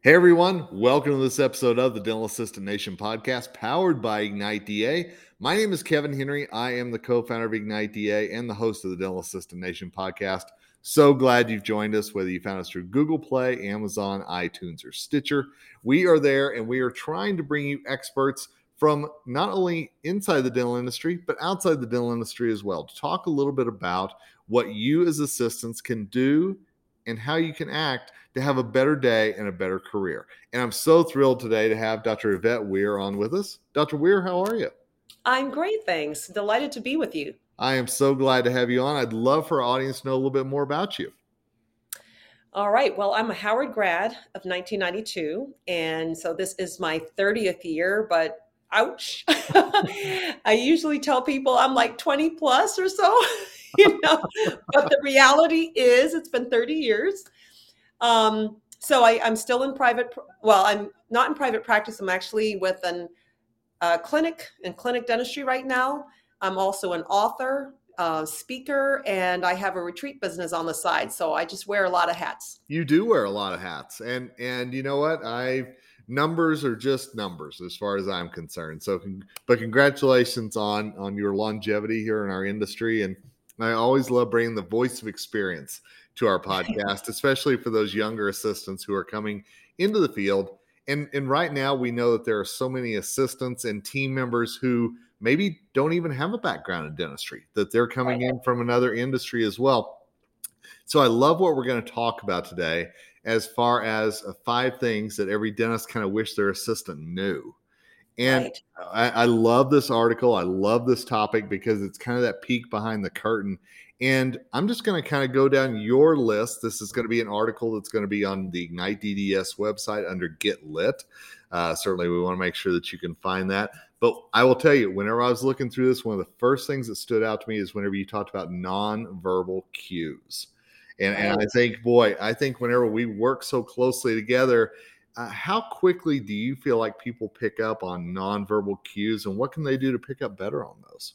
Hey everyone, welcome to this episode of the Dental Assistant Nation podcast powered by Ignite DA. My name is Kevin Henry. I am the co founder of Ignite DA and the host of the Dental Assistant Nation podcast. So glad you've joined us, whether you found us through Google Play, Amazon, iTunes, or Stitcher. We are there and we are trying to bring you experts from not only inside the dental industry, but outside the dental industry as well to talk a little bit about what you as assistants can do and how you can act to have a better day and a better career. And I'm so thrilled today to have Dr. Yvette Weir on with us. Dr. Weir, how are you? I'm great, thanks. Delighted to be with you. I am so glad to have you on. I'd love for our audience to know a little bit more about you. All right. Well, I'm a Howard grad of 1992. And so this is my 30th year, but ouch. I usually tell people I'm like 20 plus or so, you know, but the reality is it's been 30 years. Um, so I, I'm still in private. Well, I'm not in private practice. I'm actually with an uh, clinic in clinic dentistry right now. I'm also an author, uh, speaker, and I have a retreat business on the side. So I just wear a lot of hats. You do wear a lot of hats, and and you know what I numbers are just numbers as far as I'm concerned. So, but congratulations on on your longevity here in our industry, and I always love bringing the voice of experience to our podcast, especially for those younger assistants who are coming into the field. And and right now we know that there are so many assistants and team members who maybe don't even have a background in dentistry, that they're coming in from another industry as well. So I love what we're going to talk about today as far as uh, five things that every dentist kind of wish their assistant knew. And right. I, I, love this article. I love this topic because it's kind of that peek behind the curtain. And I'm just going to kind of go down your list. This is going to be an article that's going to be on the Ignite DDS website under Get Lit. Uh, certainly, we want to make sure that you can find that. But I will tell you, whenever I was looking through this, one of the first things that stood out to me is whenever you talked about nonverbal cues. And, and I think, boy, I think whenever we work so closely together, uh, how quickly do you feel like people pick up on nonverbal cues and what can they do to pick up better on those?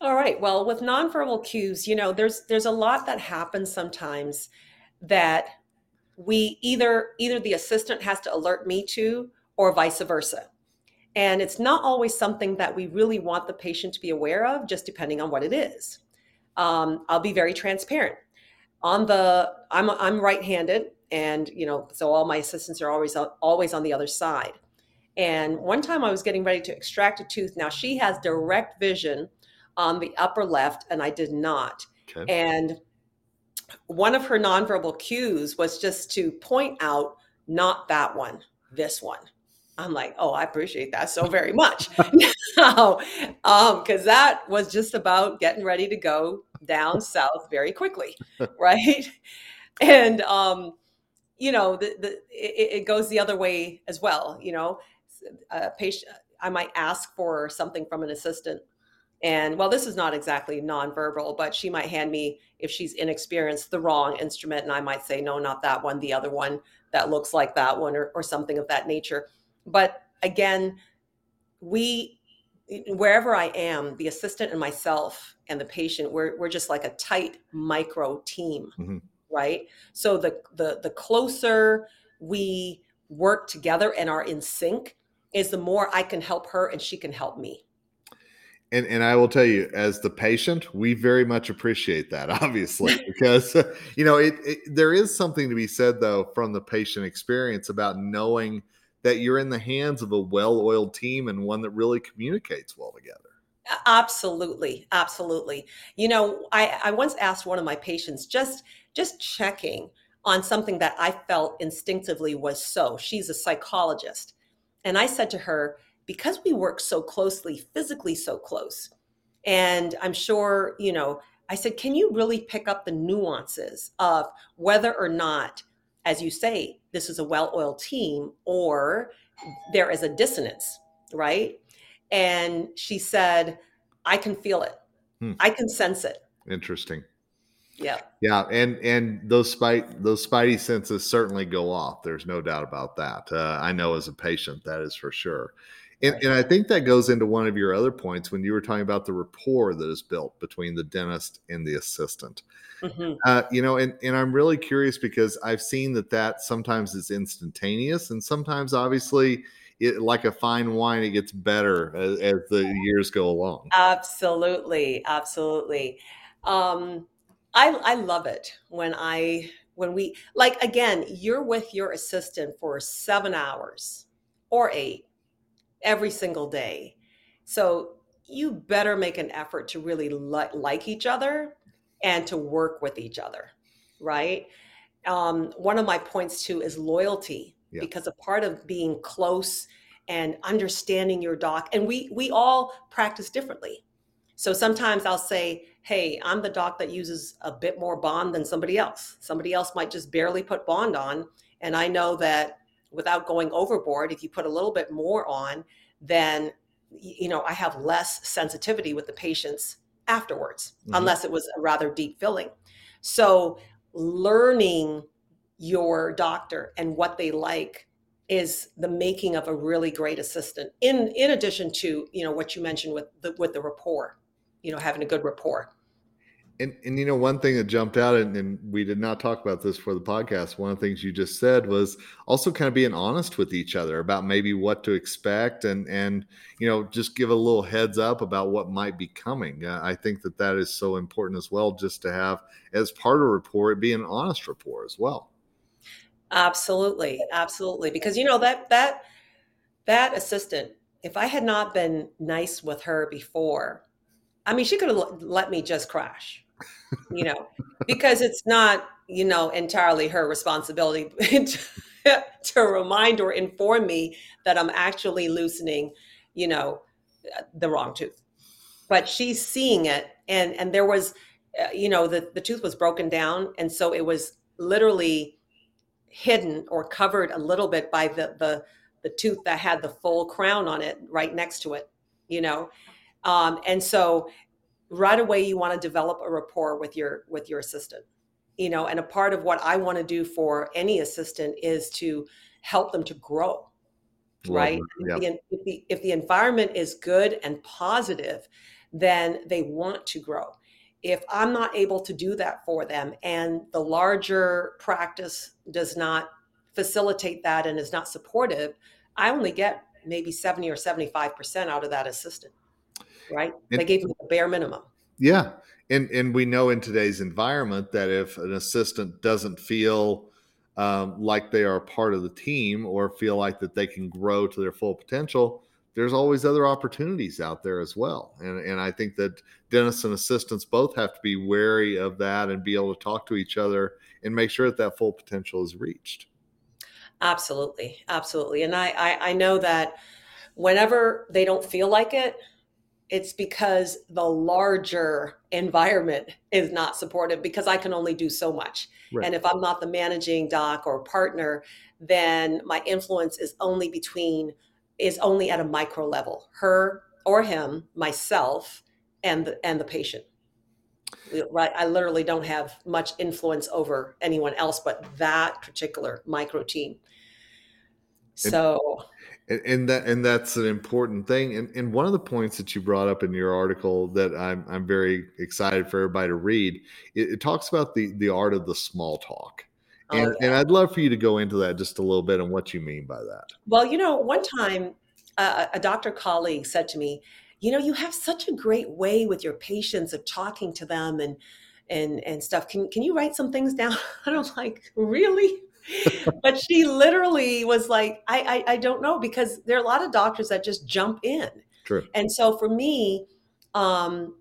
All right. Well, with nonverbal cues, you know, there's there's a lot that happens sometimes that we either either the assistant has to alert me to or vice versa. And it's not always something that we really want the patient to be aware of, just depending on what it is. Um, I'll be very transparent. On the, I'm I'm right-handed, and you know, so all my assistants are always always on the other side. And one time I was getting ready to extract a tooth. Now she has direct vision on the upper left, and I did not. Okay. And one of her nonverbal cues was just to point out, not that one, this one. I'm like, oh, I appreciate that so very much. now, um, because that was just about getting ready to go down south very quickly, right? And um, you know, the, the it, it, goes the other way as well. You know, a patient, I might ask for something from an assistant, and well, this is not exactly nonverbal, but she might hand me, if she's inexperienced, the wrong instrument, and I might say, no, not that one, the other one that looks like that one, or, or something of that nature but again, we, wherever I am, the assistant and myself and the patient, we're, we're just like a tight micro team, mm-hmm. right? So the, the, the closer we work together and are in sync is the more I can help her and she can help me. And, and I will tell you, as the patient, we very much appreciate that, obviously, because you know it, it, There is something to be said, though, from the patient experience about knowing that you're in the hands of a well-oiled team and one that really communicates well together. Absolutely, absolutely. You know, I, I once asked one of my patients just just checking on something that I felt instinctively was so. She's a psychologist. And I said to her, because we work so closely, physically so close, and I'm sure, you know, I said, can you really pick up the nuances of whether or not as you say, this is a well oiled team, or there is a dissonance, right? And she said, I can feel it, hmm. I can sense it. Interesting. Yeah. Yeah, and and those spite those spidey senses certainly go off. There's no doubt about that. Uh, I know as a patient that is for sure. And, right. and I think that goes into one of your other points when you were talking about the rapport that is built between the dentist and the assistant. Mm-hmm. Uh, you know, and, and I'm really curious because I've seen that that sometimes is instantaneous and sometimes obviously it, like a fine wine, it gets better as, as the years go along. Absolutely. Absolutely. Um, I, I love it when I when we like again you're with your assistant for seven hours or eight every single day so you better make an effort to really li- like each other and to work with each other right um, one of my points too is loyalty yeah. because a part of being close and understanding your doc and we we all practice differently so sometimes I'll say, hey, I'm the doc that uses a bit more bond than somebody else. Somebody else might just barely put bond on. And I know that without going overboard, if you put a little bit more on, then you know, I have less sensitivity with the patients afterwards, mm-hmm. unless it was a rather deep filling. So learning your doctor and what they like is the making of a really great assistant in in addition to you know what you mentioned with the with the rapport you know having a good rapport. And, and you know one thing that jumped out and, and, we did not talk about this for the podcast one of the things you just said was also kind of being honest with each other about maybe what to expect and and you know just give a little heads up about what might be coming. Uh, i think that that is so important as well just to have as part of rapport it be an honest rapport as well absolutely absolutely because you know that that that assistant if i had not been nice with her before I mean, she could have let me just crash, you know, because it's not, you know, entirely her responsibility to, to remind or inform me that I'm actually loosening, you know, the wrong tooth. But she's seeing it, and and there was, uh, you know, the the tooth was broken down, and so it was literally hidden or covered a little bit by the the the tooth that had the full crown on it right next to it, you know? Um, and so right away you want to develop a rapport with your with your assistant you know? And a part of what i want to do for any assistant is to help them to grow right? yep. if, the, if, the, if the environment is good and positive then they want to grow if i'm not able to do that for them and the larger practice does not facilitate that and is not supportive i only get maybe 70 or 75% out of that assistant right? And, they gave me the bare minimum. Yeah. And and we know in today's environment that if an assistant doesn't feel um, like they are part of the team or feel like that they can grow to their full potential, there's always other opportunities out there as well. And and I think that dentists and assistants both have to be wary of that and be able to talk to each other and make sure that that full potential is reached. Absolutely, absolutely. And I, I, I know that whenever they don't feel like it, it's because the larger environment is not supportive because I can only do so much. Right. And if I'm not the managing doc or partner, then my influence is only between is only at a micro level, her or him, myself, and the and the patient. Right. I literally don't have much influence over anyone else but that particular micro team. So and, and, that and that's an important thing. And, and one of the points that you brought up in your article that I'm I'm very excited for everybody to read, it, it talks about the the art of the small talk. Oh, and, and I'd love for you to go into that just a little bit and what you mean by that. Well, you know, one time uh, a doctor colleague said to me, "You know, you have such a great way with your patients of talking to them and and and stuff. Can can you write some things down?" And I'm like, "Really?" but she literally was like, I, I, I don't know because there are a lot of doctors that just jump in. True. And so for me, um,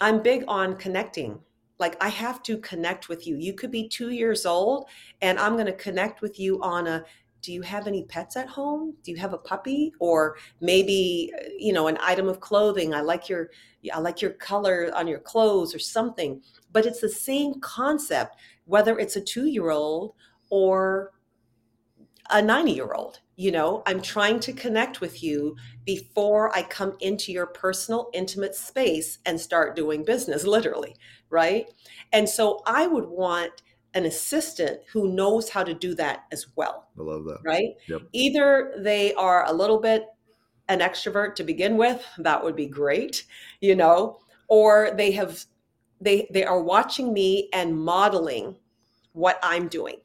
I'm big on connecting. Like I have to connect with you. You could be two years old, and I'm going to connect with you on a. Do you have any pets at home? Do you have a puppy, or maybe you know an item of clothing? I like your I like your color on your clothes or something. But it's the same concept, whether it's a two year old or a 90 year old. You know, I'm trying to connect with you before I come into your personal, intimate space and start doing business, literally, right? And so I would want an assistant who knows how to do that as well. I love that. Right? Yep. Either they are a little bit an extrovert to begin with, that would be great, you know, or they have they they are watching me and modeling what I'm doing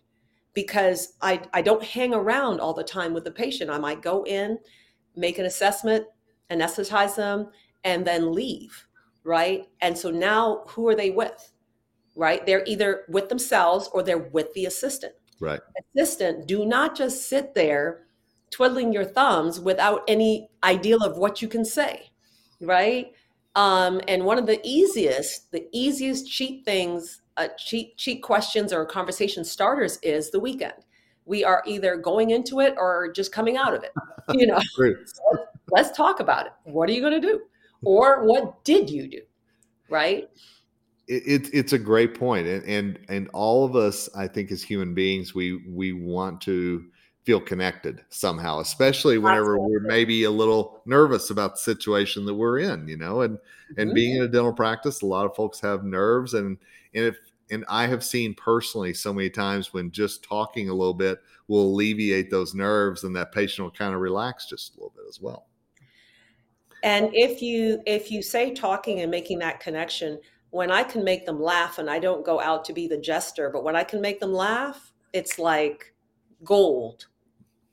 because I, I don't hang around all the time with the patient. I might go in, make an assessment, anesthetize them, and then leave, right? And so now who are they with? Right? They're either with themselves or they're with the assistant. Right. Assistant, do not just sit there twiddling your thumbs without any ideal of what you can say, right? Um, and one of the easiest, the easiest cheat things, uh, cheat cheat questions or conversation starters is the weekend. We are either going into it or just coming out of it. You know, so let's talk about it. What are you going to do, or what did you do, right? It, it, it's a great point, and and and all of us, I think, as human beings, we we want to feel connected somehow, especially whenever Absolutely. we're maybe a little nervous about the situation that we're in, you know, and and mm-hmm. being in a dental practice, a lot of folks have nerves and and if and I have seen personally so many times when just talking a little bit will alleviate those nerves and that patient will kind of relax just a little bit as well. And if you if you say talking and making that connection, when I can make them laugh and I don't go out to be the jester, but when I can make them laugh, it's like gold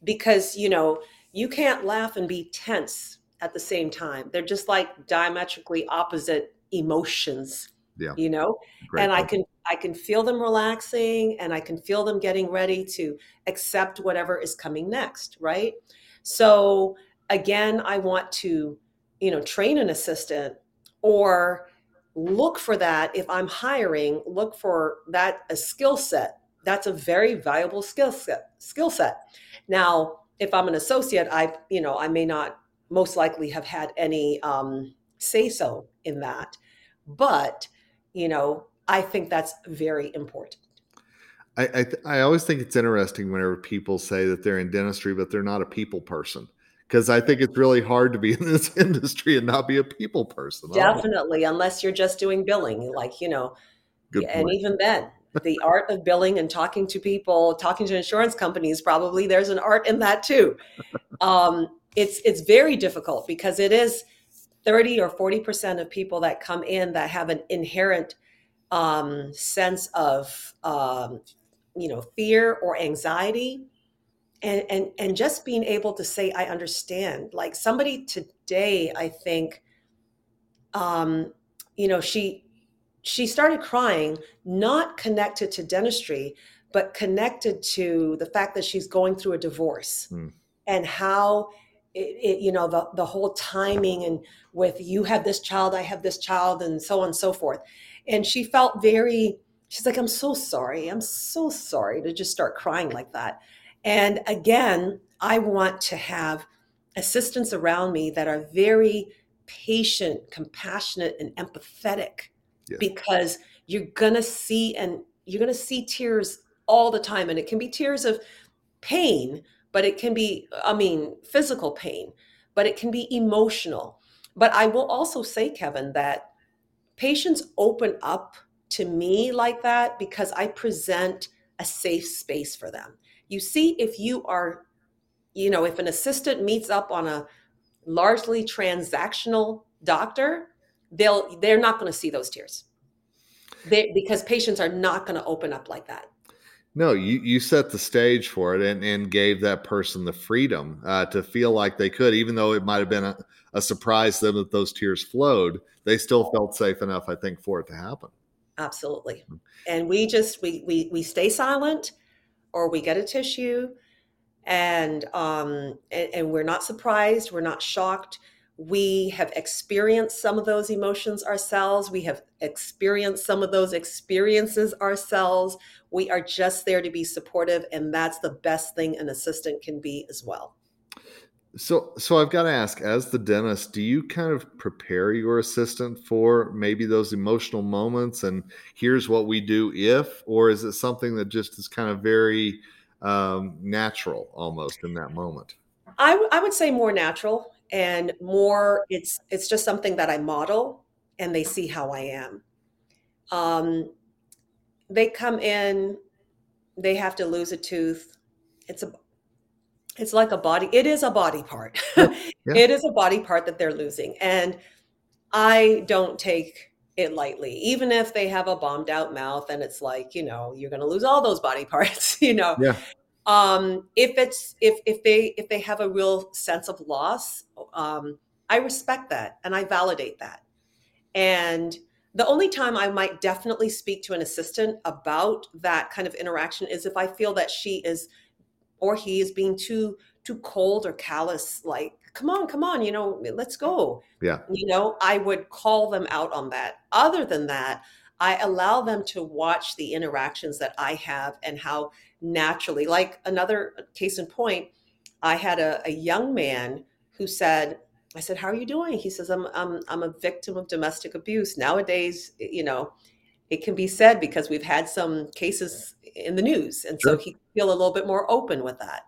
because you know you can't laugh and be tense at the same time. They're just like diametrically opposite emotions yeah. you know? Great and point. i can i can feel them relaxing and i can feel them getting ready to accept whatever is coming next right? So again i want to you know train an assistant or look for that if i'm hiring look for that a skill set that's a very valuable skill set skill set now, if I'm an associate, I, you know, I may not most likely have had any um, say so in that. But, you know, I think that's very important. I, I, I always think it's interesting whenever people say that they're in dentistry, but they're not a people person because I think it's really hard to be in this industry and not be a people person. Definitely, unless you're just doing billing, like you know, and even then, the art of billing and talking to people, talking to insurance companies, probably there's an art in that too. Um, it's it's very difficult because it is 30 or 40 percent of people that come in that have an inherent um, sense of um, you know fear or anxiety and and and just being able to say i understand like somebody today i think um you know she she started crying, not connected to dentistry, but connected to the fact that she's going through a divorce mm. and how it, it, you know the, the whole timing and with you have this child i have this child and so on and so forth and she felt very she's like i'm so sorry i'm so sorry to just start crying like that and again i want to have assistants around me that are very patient compassionate and empathetic yes. because you're gonna see and you're gonna see tears all the time and it can be tears of pain but it can be i mean physical pain but it can be emotional but i will also say kevin that patients open up to me like that because i present a safe space for them you see if you are you know if an assistant meets up on a largely transactional doctor they'll they're not going to see those tears. They, because patients are not going to open up like that. No you you set the stage for it and and gave that person the freedom uh, to feel like they could even though it might have been a, a surprise to them that those tears flowed they still felt safe enough i think for it to happen. Absolutely. Mm. and we just we we, we stay silent or we get a tissue and um and, and we're not surprised we're not shocked we have experienced some of those emotions ourselves. We have experienced some of those experiences ourselves. We are just there to be supportive, and that's the best thing an assistant can be as well. So, so I've got to ask, as the dentist, do you kind of prepare your assistant for maybe those emotional moments? And here's what we do if, or is it something that just is kind of very um, natural almost in that moment? I, I would say more natural and more it's it's just something that I model and they see how I am. Um, they come in, they have to lose a tooth. It's a it's like a body it is a body part. Yeah, yeah. it is a body part that they're losing and I don't take it lightly even if they have a bombed out mouth and it's like, you know, you're going to lose all those body parts, you know. Yeah. Um if it's if if they if they have a real sense of loss, um I respect that and I validate that. And the only time I might definitely speak to an assistant about that kind of interaction is if I feel that she is or he is being too too cold or callous like come on come on you know let's go Yeah. you know i would call them out on that other than that i allow them to watch the interactions that i have and how naturally. Like another case in point i had a, a young man who said i said how are you doing? He says i'm i'm, I'm a victim of domestic abuse. Nowadays you know it can be said because we've had some cases in the news and so he feel a little bit more open with that.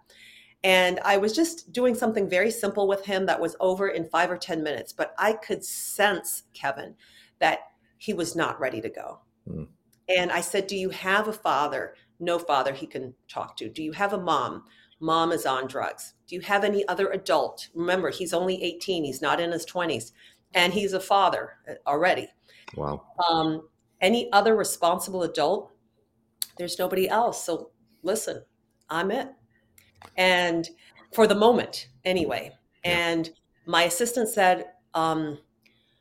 And i was just doing something very simple with him that was over in five or ten minutes but i could sense kevin that he was not ready to go. Hmm. and i said do you have a father no father he can talk to do you have a mom mom is on drugs do you have any other adult remember he's only 18 he's not in his 20s and he's a father uh, already Wow. um, any other responsible adult, there's nobody else. So listen, I'm it. And for the moment, anyway. Yeah. And my assistant said, um,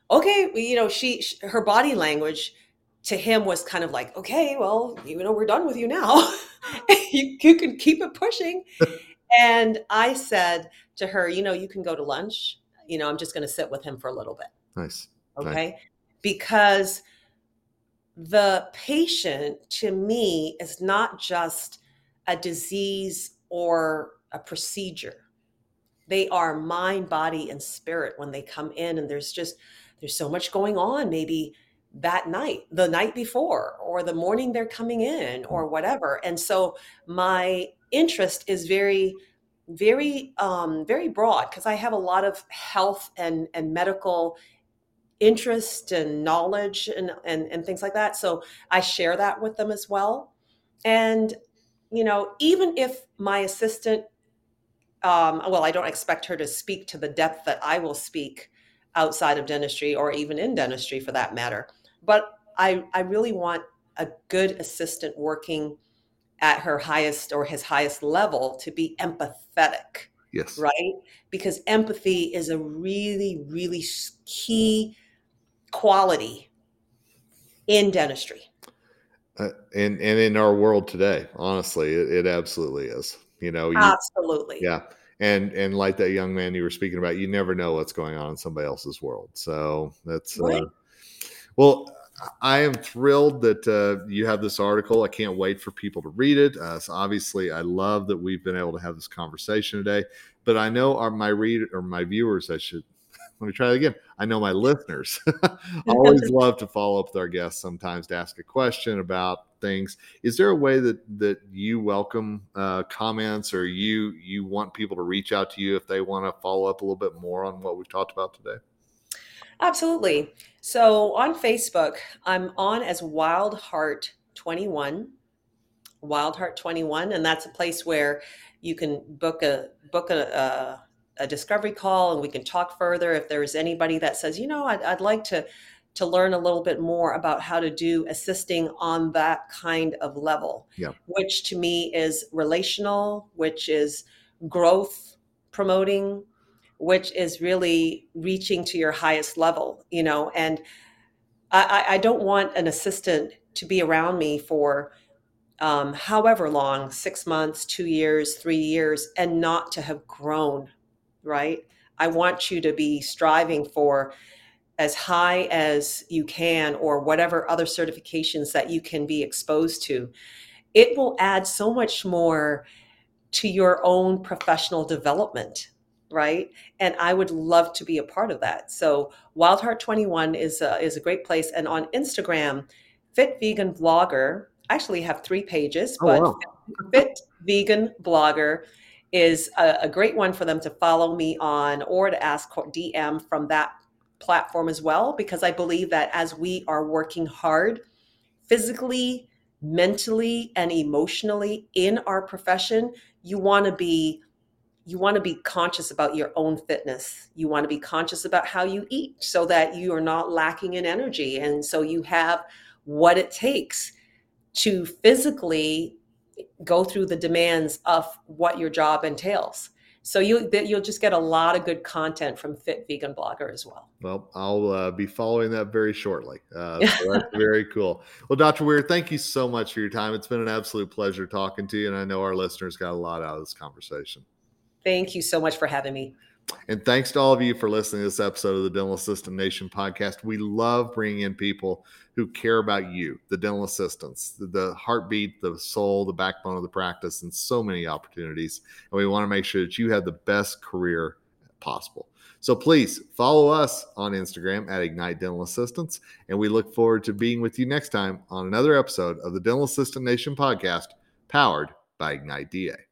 okay, you know, she, sh her body language to him was kind of like, okay, well, you know, we're done with you now. you, you can keep it pushing. and I said to her, you know, you can go to lunch. You know, I'm just going to sit with him for a little bit Nice. Nice. okay because the patient to me is not just a disease or a procedure they are mind body and spirit when they come in and there's just there's so much going on maybe that night the night before or the morning they're coming in or whatever. And so my interest is very very um very broad because i have a lot of health and and medical interest and knowledge and, and and things like that. So i share that with them as well. And you know even if my assistant um, well i don't expect her to speak to the depth that i will speak outside of dentistry or even in dentistry for that matter but i i really want a good assistant working at her highest or his highest level to be empathetic Yes. right? Because empathy is a really, really key quality in dentistry. Uh, and and in our world today, honestly, it, it absolutely is. You know, you, Absolutely. yeah. And and like that young man you were speaking about, you never know what's going on in somebody else's world. So that's Right. uh, well. I am thrilled that uh, you have this article. I can't wait for people to read it. Uh, so obviously, I love that we've been able to have this conversation today. But I know our my read or my viewers. I should let me try that again. I know my listeners always love to follow up with our guests sometimes to ask a question about things. Is there a way that that you welcome uh, comments or you you want people to reach out to you if they want to follow up a little bit more on what we've talked about today? Absolutely. So on Facebook, I'm on as Wild Heart 21. Wild Heart 21, and that's a place where you can book a book a, a, a discovery call, and we can talk further. If there is anybody that says, you know, I'd, I'd like to to learn a little bit more about how to do assisting on that kind of level, Yeah. which to me is relational, which is growth promoting, which is really reaching to your highest level, you know. And I, I don't want an assistant to be around me for um, however long six months, two years, three years and not to have grown, right? I want you to be striving for as high as you can or whatever other certifications that you can be exposed to. It will add so much more to your own professional development, right? And I would love to be a part of that. So Wild Heart 21 is a, is a great place. And on Instagram, Fit Vegan Vlogger, I actually have three pages, Oh, but wow. Fit Vegan Blogger is a, a, great one for them to follow me on or to ask DM from that platform as well, because I believe that as we are working hard physically, mentally, and emotionally in our profession, you want to be you want to be conscious about your own fitness. You want to be conscious about how you eat so that you are not lacking in energy. And so you have what it takes to physically go through the demands of what your job entails. So you you'll just get a lot of good content from Fit Vegan Blogger as well. Well, I'll uh, be following that very shortly. Uh, so that's very cool. Well, Dr. Weir, thank you so much for your time. It's been an absolute pleasure talking to you, and I know our listeners got a lot out of this conversation. Thank you so much for having me. And thanks to all of you for listening to this episode of the Dental Assistant Nation podcast. We love bringing in people who care about you, the dental assistants, the heartbeat, the soul, the backbone of the practice, and so many opportunities. And we want to make sure that you have the best career possible. So please follow us on Instagram at Ignite Dental Assistants. And we look forward to being with you next time on another episode of the Dental Assistant Nation podcast powered by Ignite DA.